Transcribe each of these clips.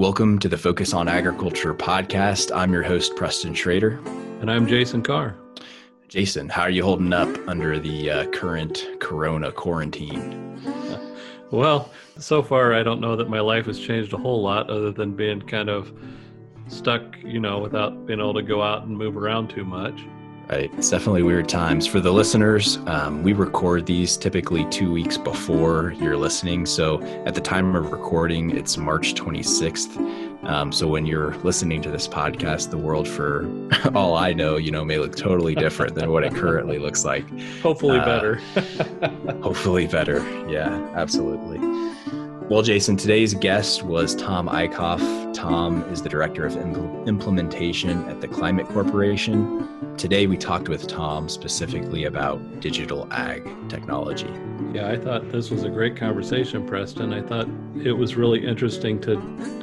Welcome to the Focus on Agriculture podcast. I'm your host, Preston Schrader. And I'm Jason Carr. Jason, how are you holding up under the uh, current corona quarantine? Well, so far, I don't know that my life has changed a whole lot other than being kind of stuck, you know, without being able to go out and move around too much. Right. It's definitely weird times. For the listeners, um, we record these typically two weeks before you're listening. So at the time of recording, it's March 26th. Um, so when you're listening to this podcast, the world, for all I know, you know, may look totally different than what it currently looks like. Hopefully uh, better. hopefully better. Yeah, absolutely. Well, Jason, today's guest was Tom Eickhoff. Tom is the Director of Implementation at the Climate Corporation. Today, we talked with Tom specifically about digital ag technology. Yeah, I thought this was a great conversation, Preston. I thought it was really interesting to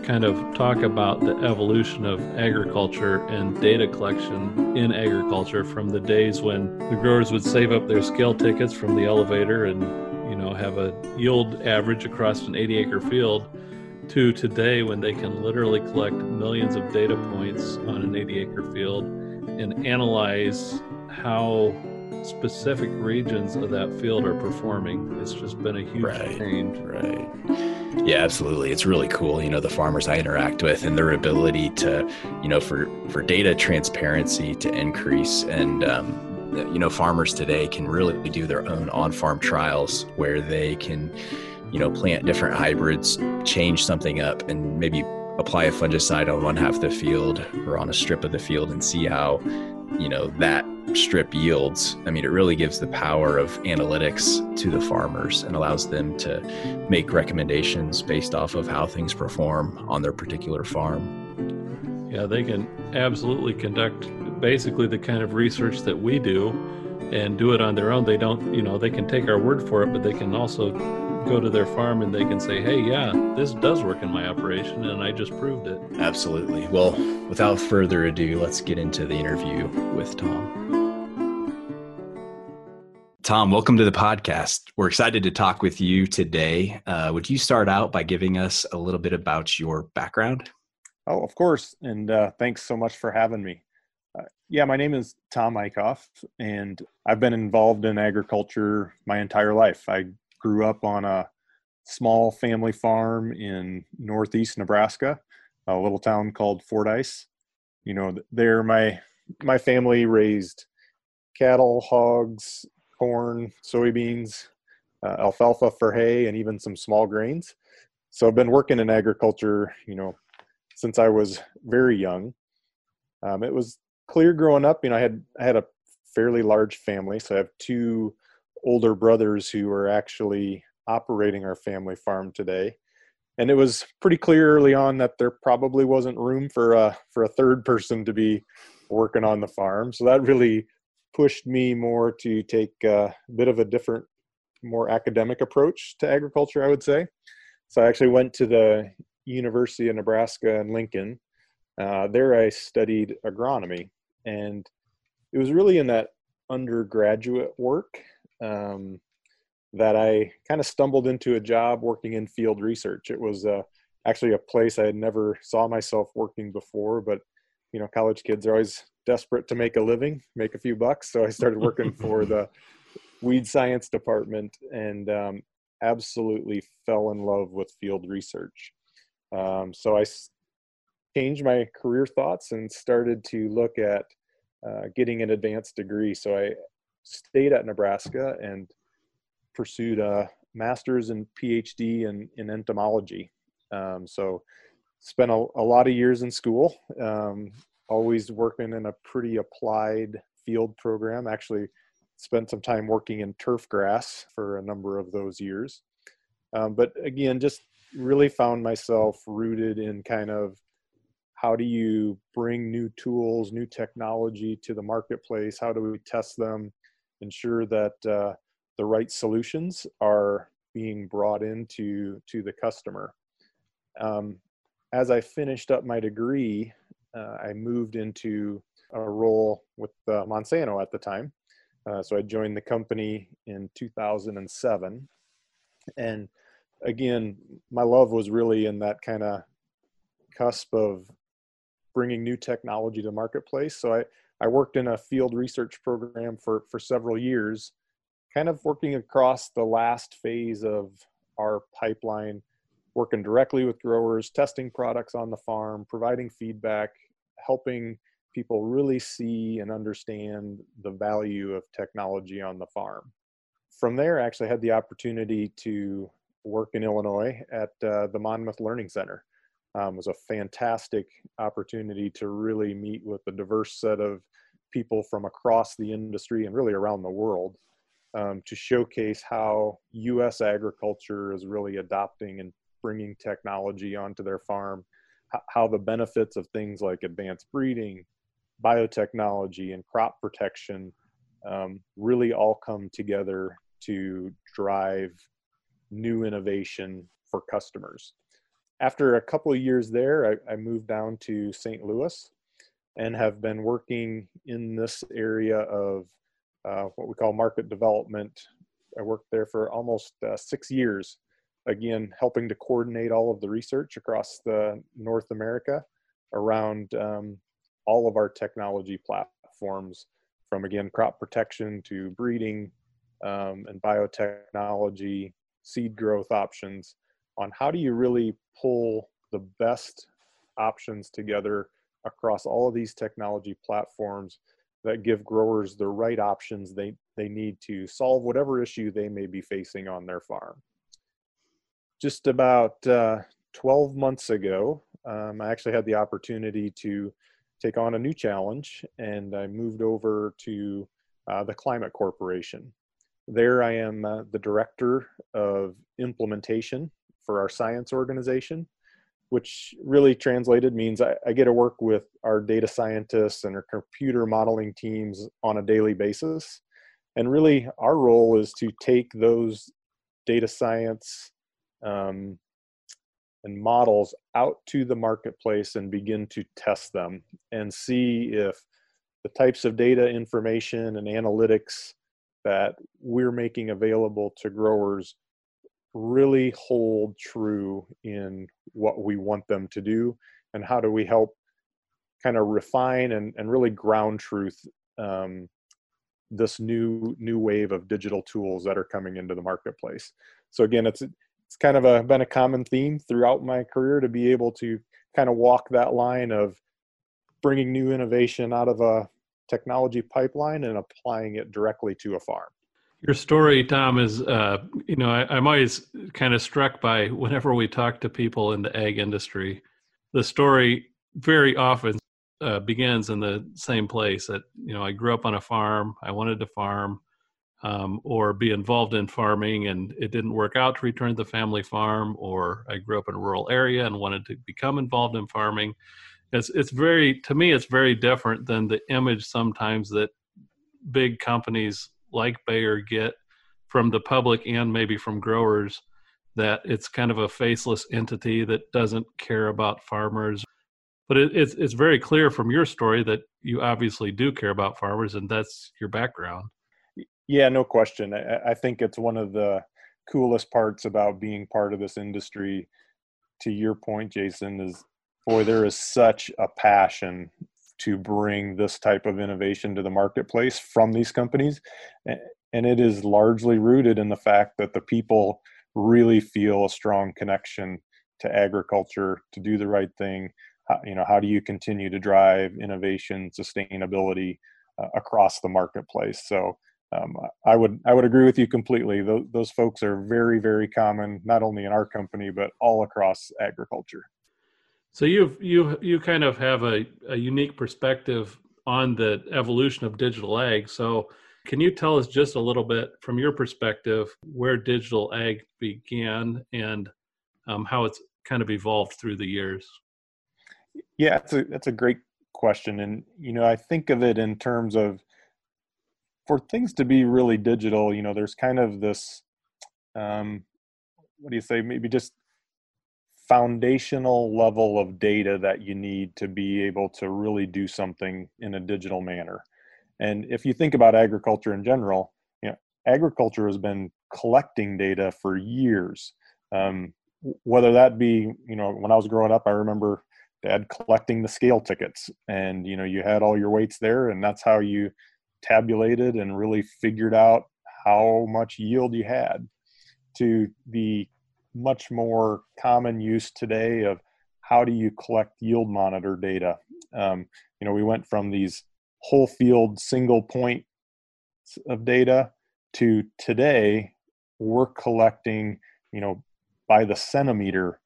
kind of talk about the evolution of agriculture and data collection in agriculture from the days when the growers would save up their scale tickets from the elevator and have a yield average across an 80 acre field to today when they can literally collect millions of data points on an 80 acre field and analyze how specific regions of that field are performing. It's just been a huge right, change. Right. Yeah, absolutely. It's really cool, you know, the farmers I interact with and their ability to, you know, for for data transparency to increase and um, you know farmers today can really do their own on-farm trials where they can you know plant different hybrids change something up and maybe apply a fungicide on one half of the field or on a strip of the field and see how you know that strip yields. I mean it really gives the power of analytics to the farmers and allows them to make recommendations based off of how things perform on their particular farm. Yeah they can absolutely conduct basically the kind of research that we do and do it on their own. They don't, you know, they can take our word for it, but they can also go to their farm and they can say, hey, yeah, this does work in my operation and I just proved it. Absolutely. Well, without further ado, let's get into the interview with Tom. Tom, welcome to the podcast. We're excited to talk with you today. Uh, would you start out by giving us a little bit about your background? Oh, of course. And uh, thanks so much for having me. Uh, yeah, my name is Tom Eickhoff, and I've been involved in agriculture my entire life. I grew up on a small family farm in northeast Nebraska, a little town called Fordyce. You know, there my my family raised cattle, hogs, corn, soybeans, uh, alfalfa for hay, and even some small grains. So I've been working in agriculture, you know, since I was very young. Um, it was clear growing up. You know, I had I had a fairly large family, so I have two older brothers who are actually operating our family farm today. And it was pretty clear early on that there probably wasn't room for a for a third person to be working on the farm. So that really pushed me more to take a bit of a different, more academic approach to agriculture, I would say. So I actually went to the University of Nebraska in Lincoln. Uh, there I studied agronomy and it was really in that undergraduate work um, that I kind of stumbled into a job working in field research. It was uh, actually a place I had never saw myself working before, but you know, college kids are always desperate to make a living, make a few bucks. So I started working for the weed science department and um, absolutely fell in love with field research. Um, so I changed my career thoughts and started to look at uh, getting an advanced degree. So I stayed at Nebraska and pursued a master's and PhD in, in entomology. Um, so spent a, a, lot of years in school, um, always working in a pretty applied field program. Actually, spent some time working in turf grass for a number of those years. Um, but again, just really found myself rooted in kind of how do you bring new tools, new technology to the marketplace? How do we test them, ensure that uh, the right solutions are being brought into to the customer? Um, as I finished up my degree, uh, I moved into a role with uh, Monsanto at the time. Uh, so I joined the company in 2007. And again, my love was really in that kind of cusp of bringing new technology to the marketplace. So I, I worked in a field research program for, for several years, kind of working across the last phase of our pipeline, working directly with growers, testing products on the farm, providing feedback, helping people really see and understand the value of technology on the farm. From there, I actually had the opportunity to work in Illinois at uh, the Monmouth Learning Center. Um, was a fantastic opportunity to really meet with a diverse set of people from across the industry and really around the world um, to showcase how U.S. agriculture is really adopting and bringing technology onto their farm, how the benefits of things like advanced breeding, biotechnology, and crop protection um, really all come together to drive new innovation for customers. After a couple of years there, I, I moved down to St. Louis and have been working in this area of uh, what we call market development. I worked there for almost uh, six years, again, helping to coordinate all of the research across the North America around um, all of our technology platforms from again crop protection to breeding um, and biotechnology seed growth options on how do you really pull the best options together across all of these technology platforms that give growers the right options they, they need to solve whatever issue they may be facing on their farm. Just about uh, 12 months ago, um, I actually had the opportunity to take on a new challenge and I moved over to uh, the Climate Corporation. There, I am uh, the director of implementation for our science organization, which really translated means I, I, get to work with our data scientists and our computer modeling teams on a daily basis. And really, our role is to take those data science um, and models out to the marketplace and begin to test them and see if the types of data information and analytics that we're making available to growers really hold true in what we want them to do and how do we help kind of refine and, and really ground truth um, this new new wave of digital tools that are coming into the marketplace so again it's it's kind of a been a common theme throughout my career to be able to kind of walk that line of bringing new innovation out of a technology pipeline and applying it directly to a farm. Your story, Tom, is uh, you know I, am always kind of struck by whenever we talk to people in the ag industry, the story very often uh, begins in the same place. That you know I grew up on a farm, I wanted to farm, um, or be involved in farming, and it didn't work out to return to the family farm, or I grew up in a rural area and wanted to become involved in farming it's it's very to me it's very different than the image sometimes that big companies like Bayer get from the public and maybe from growers that it's kind of a faceless entity that doesn't care about farmers. But it, it's it's very clear from your story that you obviously do care about farmers and that's your background. Yeah no question. I, I think it's one of the coolest parts about being part of this industry to your point jason is boy, there is such a passion to bring this type of innovation to the marketplace from these companies. And it is largely rooted in the fact that the people really feel a strong connection to agriculture to do the right thing. How, you know, how do you continue to drive innovation, sustainability uh, across the marketplace? So um, I would I would agree with you completely. Those, those folks are very very common, not only in our company but all across agriculture. So you you you kind of have a, a unique perspective on the evolution of digital ag. So can you tell us just a little bit from your perspective where digital ag began and um, how it's kind of evolved through the years? Yeah, that's a that's a great question, and you know I think of it in terms of for things to be really digital. You know, there's kind of this um, what do you say? Maybe just foundational level of data that you need to be able to really do something in a digital manner. And if you think about agriculture in general, you know, agriculture has been collecting data for years. Um, whether that be, you know, when I was growing up, I remember dad collecting the scale tickets and you know you had all your weights there and that's how you tabulated and really figured out how much yield you had to the much more common use today of how do you collect yield monitor data? Um, you know we went from these whole field single point of data to today we're collecting you know by the centimeter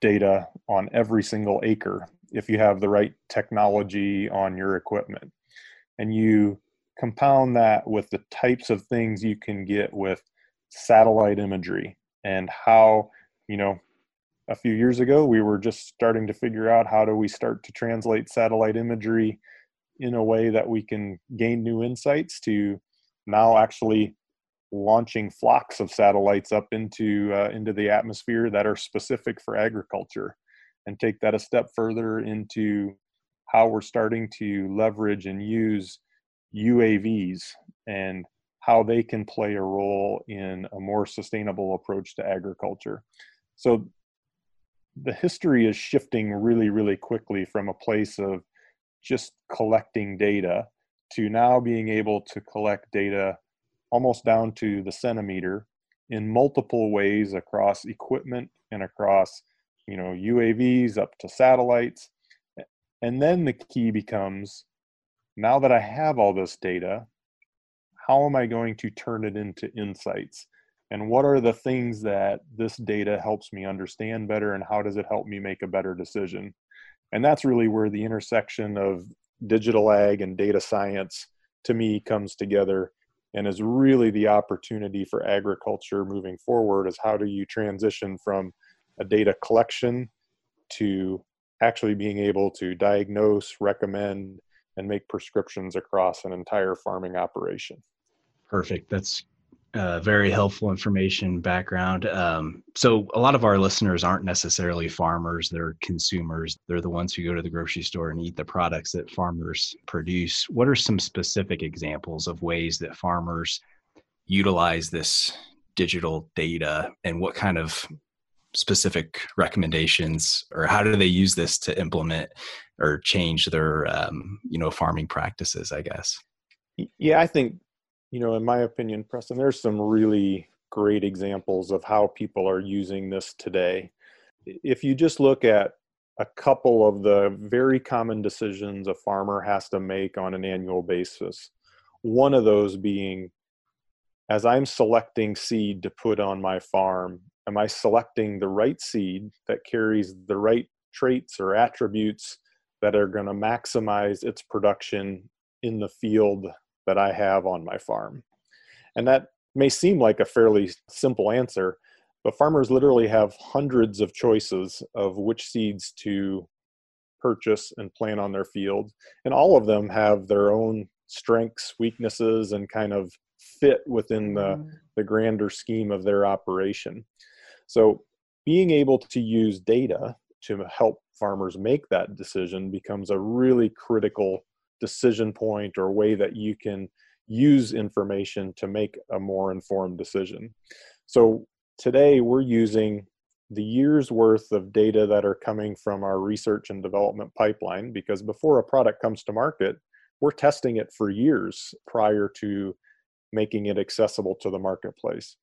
data on every single acre if you have the right technology on your equipment. And you compound that with the types of things you can get with satellite imagery and how you know a few years ago we were just starting to figure out how do we start to translate satellite imagery in a way that we can gain new insights to now actually launching flocks of satellites up into uh, into the atmosphere that are specific for agriculture and take that a step further into how we're starting to leverage and use UAVs and how they can play a role in a more sustainable approach to agriculture. So the history is shifting really, really quickly from a place of just collecting data to now being able to collect data almost down to the centimeter in multiple ways across equipment and across you know UAVs up to satellites and then the key becomes now that I have all this data how am I going to turn it into insights? And what are the things that this data helps me understand better and how does it help me make a better decision? And that's really where the intersection of digital ag and data science to me comes together and is really the opportunity for agriculture moving forward is how do you transition from a data collection to actually being able to diagnose recommend and make prescriptions across an entire farming operation perfect that's uh, very helpful information background. Um, so, a lot of our listeners aren't necessarily farmers, they're consumers. They're the ones who go to the grocery store and eat the products that farmers produce. What are some specific examples of ways that farmers utilize this digital data and what kind of specific recommendations or how do they use this to implement or change their um, you know farming practices i guess yeah i think you know, in my opinion, Preston, there's some really great examples of how people are using this today. If you just look at a couple of the very common decisions a farmer has to make on an annual basis, one of those being as I'm selecting seed to put on my farm, am I selecting the right seed that carries the right traits or attributes that are going to maximize its production in the field that I have on my farm? And that may seem like a fairly simple answer, but farmers literally have hundreds of choices of which seeds to purchase and plant on their field. And all of them have their own strengths, weaknesses, and kind of fit within the, mm-hmm. the grander scheme of their operation. So being able to use data to help farmers make that decision becomes a really critical decision point or way that you can use information to make a more informed decision. So today we're using the year's worth of data that are coming from our research and development pipeline because before a product comes to market, we're testing it for years prior to making it accessible to the marketplace.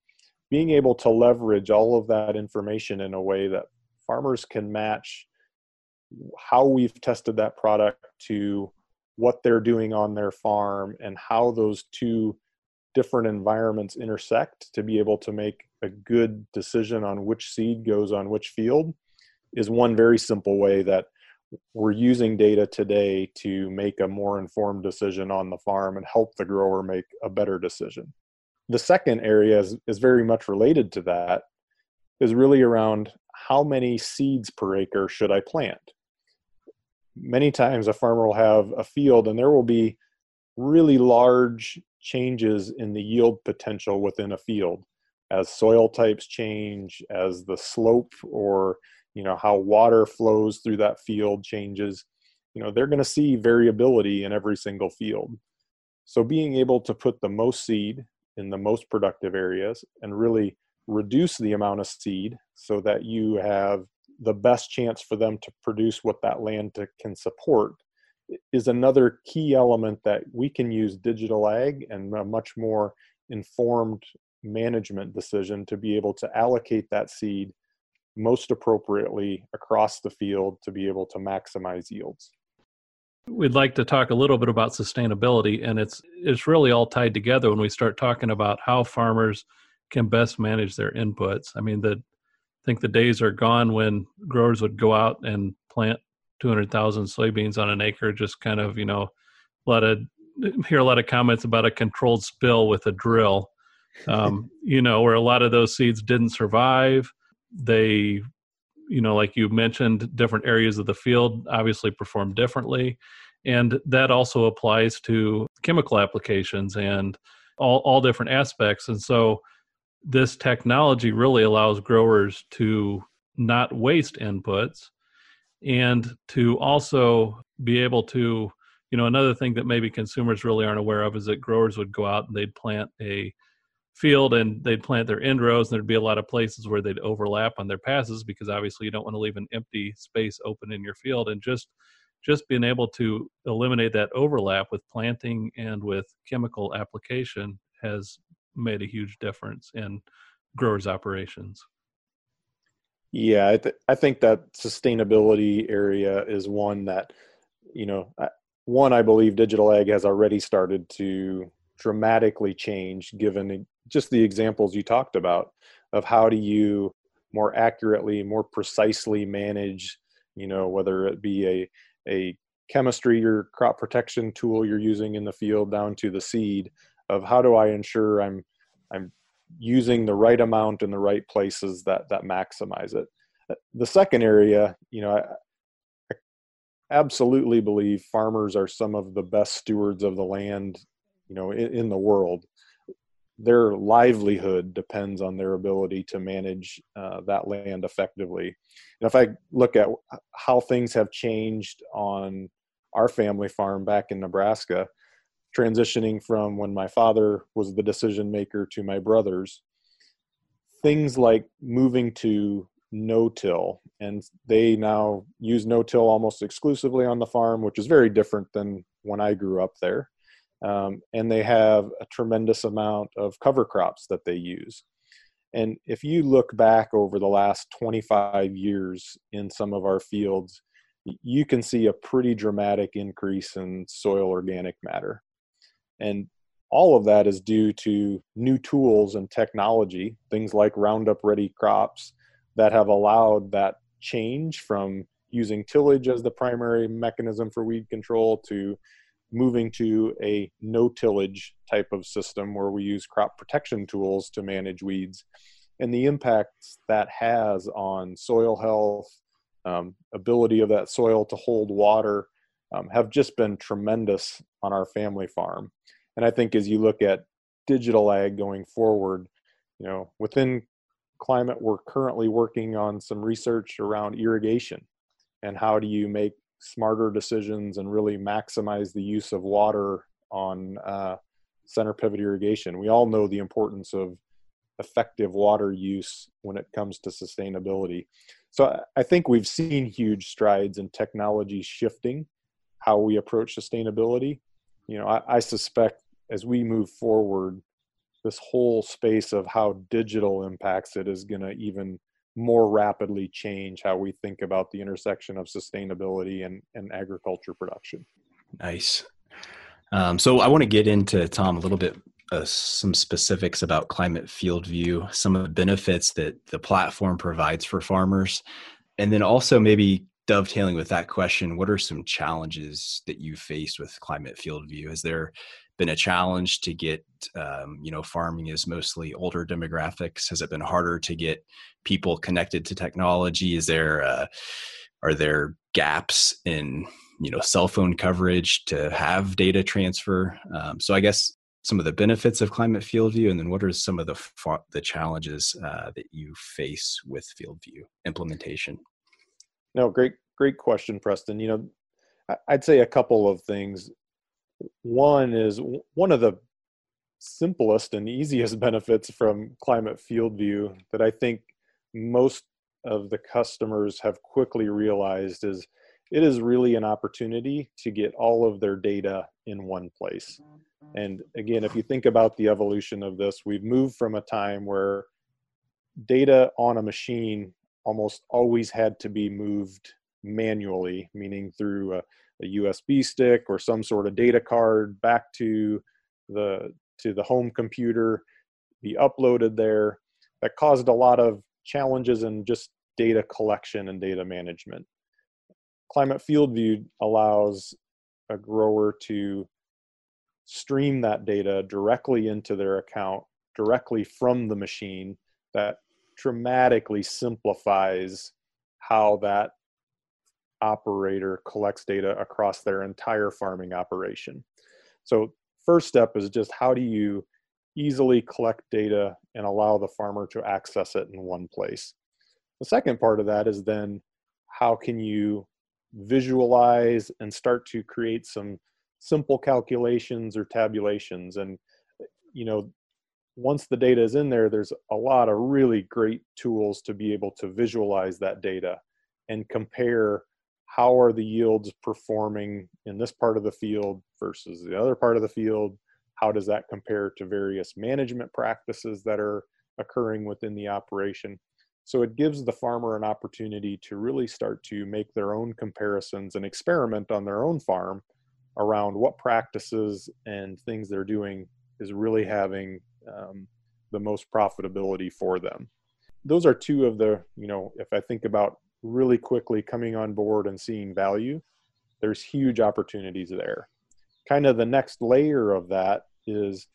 Being able to leverage all of that information in a way that farmers can match how we've tested that product to what they're doing on their farm and how those two different environments intersect to be able to make a good decision on which seed goes on which field is one very simple way that we're using data today to make a more informed decision on the farm and help the grower make a better decision. The second area is, is very much related to that is really around how many seeds per acre should I plant? Many times a farmer will have a field and there will be really large changes in the yield potential within a field. As soil types change as the slope or you know how water flows through that field changes you know they're going to see variability in every single field. So being able to put the most seed in the most productive areas and really reduce the amount of seed so that you have the best chance for them to produce what that land to, can support is another key element that we can use digital ag and a much more informed management decision to be able to allocate that seed most appropriately across the field to be able to maximize yields. We'd like to talk a little bit about sustainability and it's it's really all tied together when we start talking about how farmers can best manage their inputs. I mean the think the days are gone when growers would go out and plant 200,000 soybeans on an acre just kind of, you know, let a hear a lot of comments about a controlled spill with a drill. Um, you know, where a lot of those seeds didn't survive. They you know like you mentioned different areas of the field obviously perform differently. And that also applies to chemical applications and all, all different aspects. And so this technology really allows growers to not waste inputs and to also be able to you know another thing that maybe consumers really aren't aware of is that growers would go out and they'd plant a field and they'd plant their end rows and there'd be a lot of places where they'd overlap on their passes because obviously you don't want to leave an empty space open in your field. And just just being able to eliminate that overlap with planting and with chemical application has made a huge difference in growers operations. Yeah i, th- I think that sustainability area is one that you know one i believe digital ag has already started to dramatically change given just the examples you talked about of how do you more accurately more precisely manage you know whether it be a a chemistry or crop protection tool you're using in the field down to the seed of how do i ensure i'm i'm using the right amount in the right places that that maximize it the second area you know I, I absolutely believe farmers are some of the best stewards of the land you know in, in the world their livelihood depends on their ability to manage uh, that land effectively. And if I look at how things have changed on our family farm back in Nebraska, transitioning from when my father was the decision maker to my brothers, things like moving to no till, and they now use no till almost exclusively on the farm, which is very different than when I grew up there um, and they have a tremendous amount of cover crops that they use. And if you look back over the last 25 years in some of our fields, you can see a pretty dramatic increase in soil organic matter. And all of that is due to new tools and technology, things like Roundup Ready crops that have allowed that change from using tillage as the primary mechanism for weed control to moving to a no tillage type of system where we use crop protection tools to manage weeds and the impacts that has on soil health um, ability of that soil to hold water um, have just been tremendous on our family farm and i think as you look at digital ag going forward you know within climate we're currently working on some research around irrigation and how do you make smarter decisions and really maximize the use of water on uh, center pivot irrigation. We all know the importance of effective water use when it comes to sustainability. So I think we've seen huge strides in technology shifting how we approach sustainability. You know, I, I suspect as we move forward, this whole space of how digital impacts it is going to even more rapidly change how we think about the intersection of sustainability and, and agriculture production. Nice. Um, so I want to get into Tom a little bit uh, some specifics about climate field view, some of the benefits that the platform provides for farmers, and then also maybe dovetailing with that question, what are some challenges that you faced with climate field view? Has there been a challenge to get um, you know farming is mostly older demographics? Has it been harder to get people connected to technology? Is there uh, are there gaps in you know cell phone coverage to have data transfer? Um, so i guess some of the benefits of climate field view and then what are some of the the challenges uh, that you face with field view implementation no great great question preston you know i'd say a couple of things one is one of the simplest and easiest benefits from climate field view that I think most of the customers have quickly realized is it is really an opportunity to get all of their data in one place. And again, if you think about the evolution of this, we've moved from a time where data on a machine almost always had to be moved manually, meaning through a, a, USB stick or some sort of data card back to the to the home computer, be uploaded there. That caused a lot of challenges in just data collection and data management. Climate Field View allows a grower to stream that data directly into their account, directly from the machine. That dramatically simplifies how that operator collects data across their entire farming operation. So, first step is just how do you easily collect data and allow the farmer to access it in one place. The second part of that is then how can you visualize and start to create some simple calculations or tabulations and you know once the data is in there there's a lot of really great tools to be able to visualize that data and compare how are the yields performing in this part of the field versus the other part of the field? How does that compare to various management practices that are occurring within the operation? So it gives the farmer an opportunity to really start to make their own comparisons and experiment on their own farm around what practices and things they're doing is really having um, the most profitability for them. Those are two of the, you know, if I think about really quickly coming on board and seeing value, there's huge opportunities there. Kind of the next layer of that is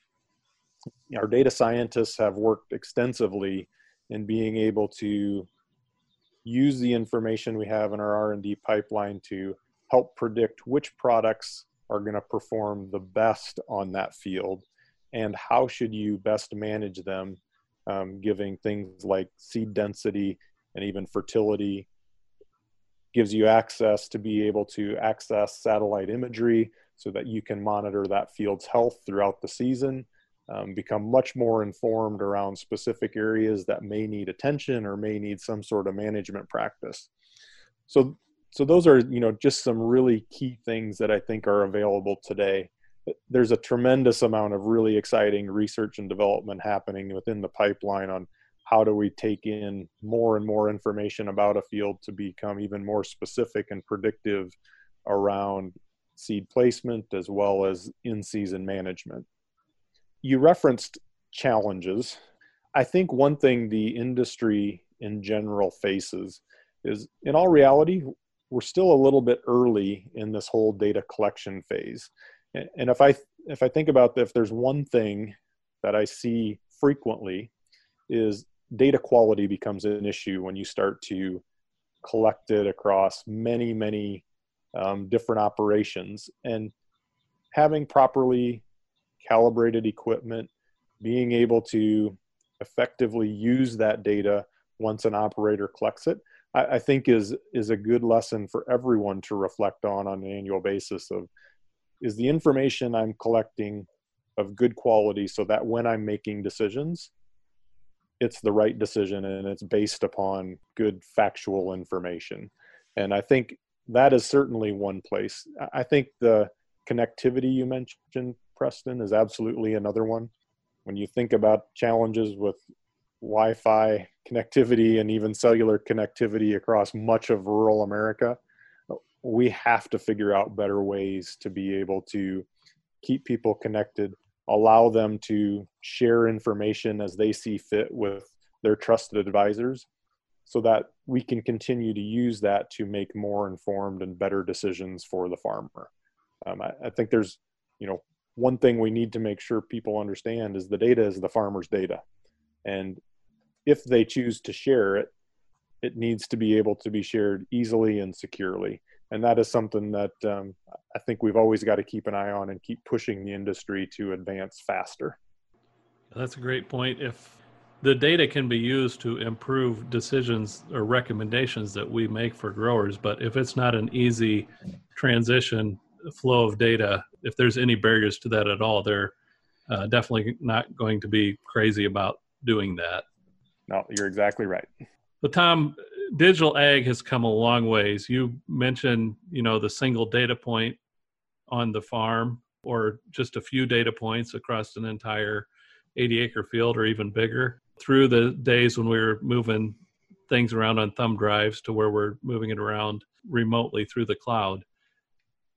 our data scientists have worked extensively in being able to use the information we have in our r&d pipeline to help predict which products are going to perform the best on that field and how should you best manage them um, giving things like seed density and even fertility gives you access to be able to access satellite imagery so that you can monitor that field's health throughout the season um, become much more informed around specific areas that may need attention or may need some sort of management practice. So, so those are you know just some really key things that I think are available today. There's a tremendous amount of really exciting research and development happening within the pipeline on how do we take in more and more information about a field to become even more specific and predictive around seed placement as well as in season management you referenced challenges. I think one thing the industry in general faces is, in all reality, we're still a little bit early in this whole data collection phase. And if I if I think about if there's one thing that I see frequently is data quality becomes an issue when you start to collect it across many many um, different operations. And having properly calibrated equipment, being able to effectively use that data once an operator collects it, I, I think is is a good lesson for everyone to reflect on on an annual basis of is the information I'm collecting of good quality so that when I'm making decisions, it's the right decision and it's based upon good factual information. And I think that is certainly one place. I think the connectivity you mentioned Preston is absolutely another one. When you think about challenges with Wi Fi connectivity and even cellular connectivity across much of rural America, we have to figure out better ways to be able to keep people connected, allow them to share information as they see fit with their trusted advisors so that we can continue to use that to make more informed and better decisions for the farmer. Um, I, I, think there's, you know, one thing we need to make sure people understand is the data is the farmer's data. And if they choose to share it, it needs to be able to be shared easily and securely. And that is something that um, I think we've always got to keep an eye on and keep pushing the industry to advance faster. That's a great point. If the data can be used to improve decisions or recommendations that we make for growers, but if it's not an easy transition flow of data, if there's any barriers to that at all, they're uh, definitely not going to be crazy about doing that. No, you're exactly right. But Tom, digital ag has come a long ways. You mentioned, you know, the single data point on the farm or just a few data points across an entire 80 acre field or even bigger through the days when we were moving things around on thumb drives to where we're moving it around remotely through the cloud.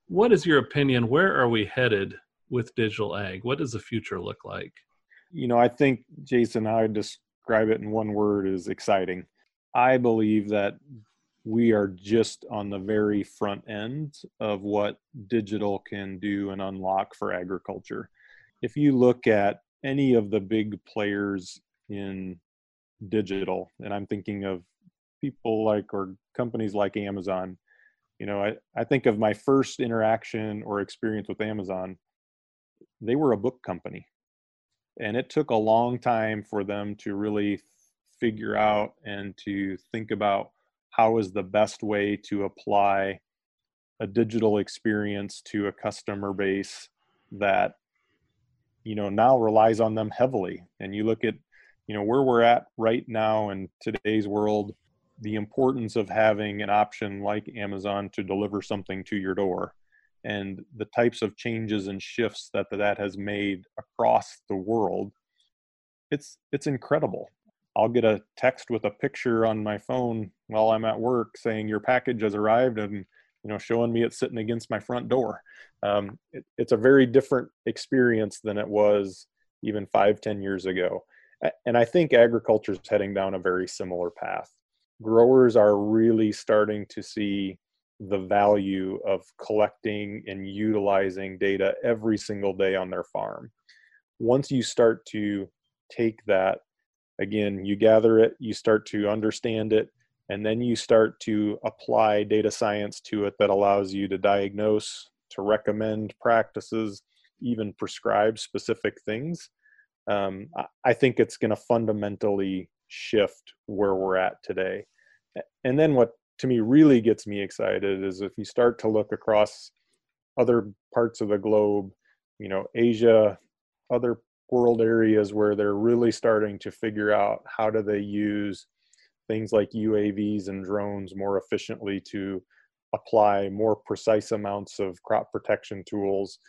What is your opinion? Where are we headed with digital ag? What does the future look like? You know, I think, Jason, I describe it in one word is exciting. I believe that we are just on the very front end of what digital can do and unlock for agriculture. If you look at any of the big players in digital, and I'm thinking of people like or companies like Amazon, you know, I, I think of my first interaction or experience with Amazon, they were a book company. And it took a long time for them to really figure out and to think about how is the best way to apply a digital experience to a customer base that you know now relies on them heavily. And you look at you know where we're at right now in today's world the importance of having an option like amazon to deliver something to your door and the types of changes and shifts that that has made across the world it's it's incredible I'll get a text with a picture on my phone while I'm at work saying your package has arrived and you know showing me it's sitting against my front door. Um, it, it's a very different experience than it was even five ten years ago. And I think agriculture is heading down a very similar path. Growers are really starting to see the value of collecting and utilizing data every single day on their farm. Once you start to take that again you gather it you start to understand it and then you start to apply data science to it that allows you to diagnose to recommend practices even prescribe specific things. Um, i think it's going to fundamentally shift where we're at today. And then what to me really gets me excited is if you start to look across other parts of the globe you know asia other world areas where they're really starting to figure out how do they use things like UAVs and drones more efficiently to apply more precise amounts of crop protection tools.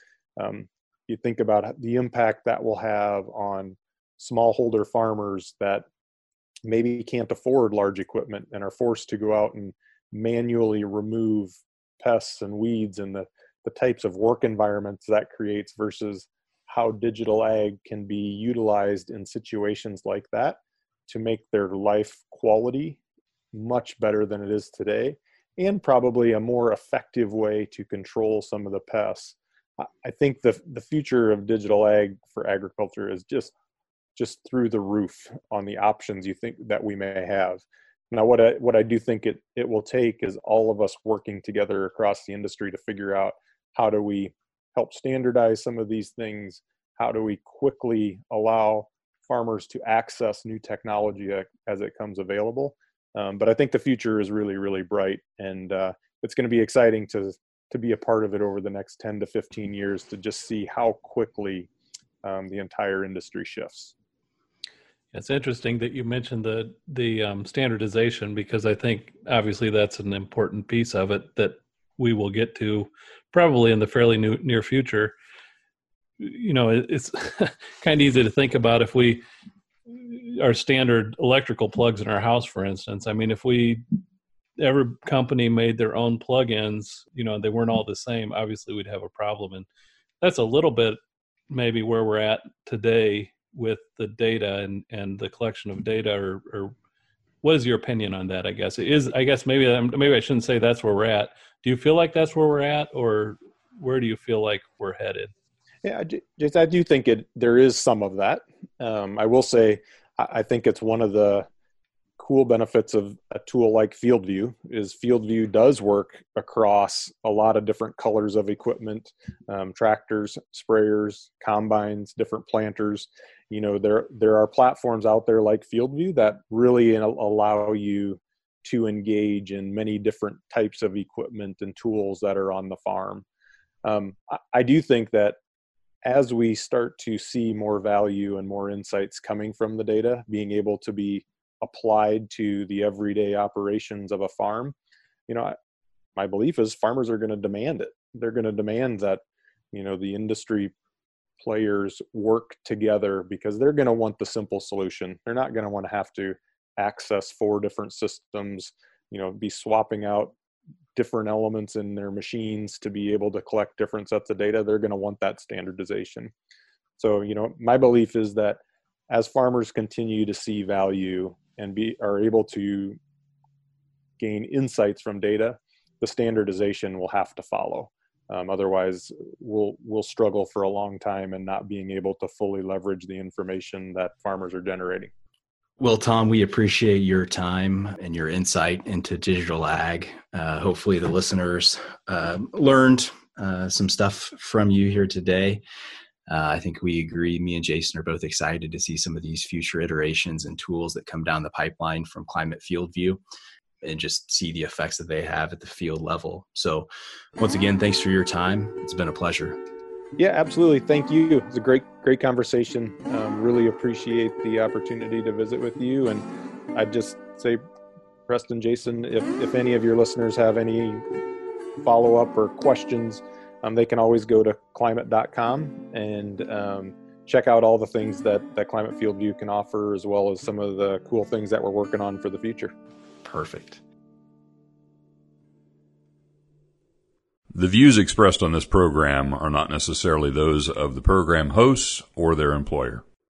Um, you think about the impact that will have on smallholder farmers that maybe can't afford large equipment and are forced to go out and manually remove pests and weeds and the, the types of work environments that creates versus how digital ag can be utilized in situations like that to make their life quality much better than it is today and probably a more effective way to control some of the pests. I think the the future of digital ag for agriculture is just just through the roof on the options you think that we may have. Now what i what i do think it it will take is all of us working together across the industry to figure out how do we help standardize some of these things? How do we quickly allow farmers to access new technology as it comes available? Um, but I think the future is really, really bright, and uh, it's going to be exciting to to be a part of it over the next 10 to 15 years to just see how quickly um, the entire industry shifts. It's interesting that you mentioned the the um, standardization because I think obviously that's an important piece of it that we will get to probably in the fairly new, near future. You know, it's kind of easy to think about if we our standard electrical plugs in our house, for instance. I mean, if we every company made their own plugins, you know, they weren't all the same. Obviously, we'd have a problem, and that's a little bit maybe where we're at today with the data and and the collection of data or, or what is your opinion on that? I guess it is. I guess maybe maybe I shouldn't say that's where we're at. Do you feel like that's where we're at, or where do you feel like we're headed? Yeah, just I do think it. There is some of that. Um, I will say, I think it's one of the cool benefits of a tool like FieldView is FieldView does work across a lot of different colors of equipment, um, tractors, sprayers, combines, different planters, you know there there are platforms out there like fieldview that really allow you to engage in many different types of equipment and tools that are on the farm um, I, I do think that as we start to see more value and more insights coming from the data being able to be applied to the everyday operations of a farm, you know, my belief is farmers are going to demand it. They're going to demand that, you know, the industry players work together because they're going to want the simple solution. They're not going to want to have to access four different systems, you know, be swapping out different elements in their machines to be able to collect different sets of data. They're going to want that standardization. So, you know, my belief is that as farmers continue to see value and be are able to gain insights from data, the standardization will have to follow. Um, otherwise, we'll we'll struggle for a long time and not being able to fully leverage the information that farmers are generating. Well, Tom, we appreciate your time and your insight into digital ag. Uh, hopefully, the listeners uh, learned uh, some stuff from you here today. Uh, I think we agree. Me and Jason are both excited to see some of these future iterations and tools that come down the pipeline from Climate Field View and just see the effects that they have at the field level. So, once again, thanks for your time. It's been a pleasure. Yeah, absolutely. Thank you. It's a great, great conversation. Um, really appreciate the opportunity to visit with you. And I'd just say, Preston, Jason, if, if any of your listeners have any follow up or questions, um, they can always go to climate.com and um, check out all the things that, that Climate Field View can offer, as well as some of the cool things that we're working on for the future. Perfect. The views expressed on this program are not necessarily those of the program hosts or their employer.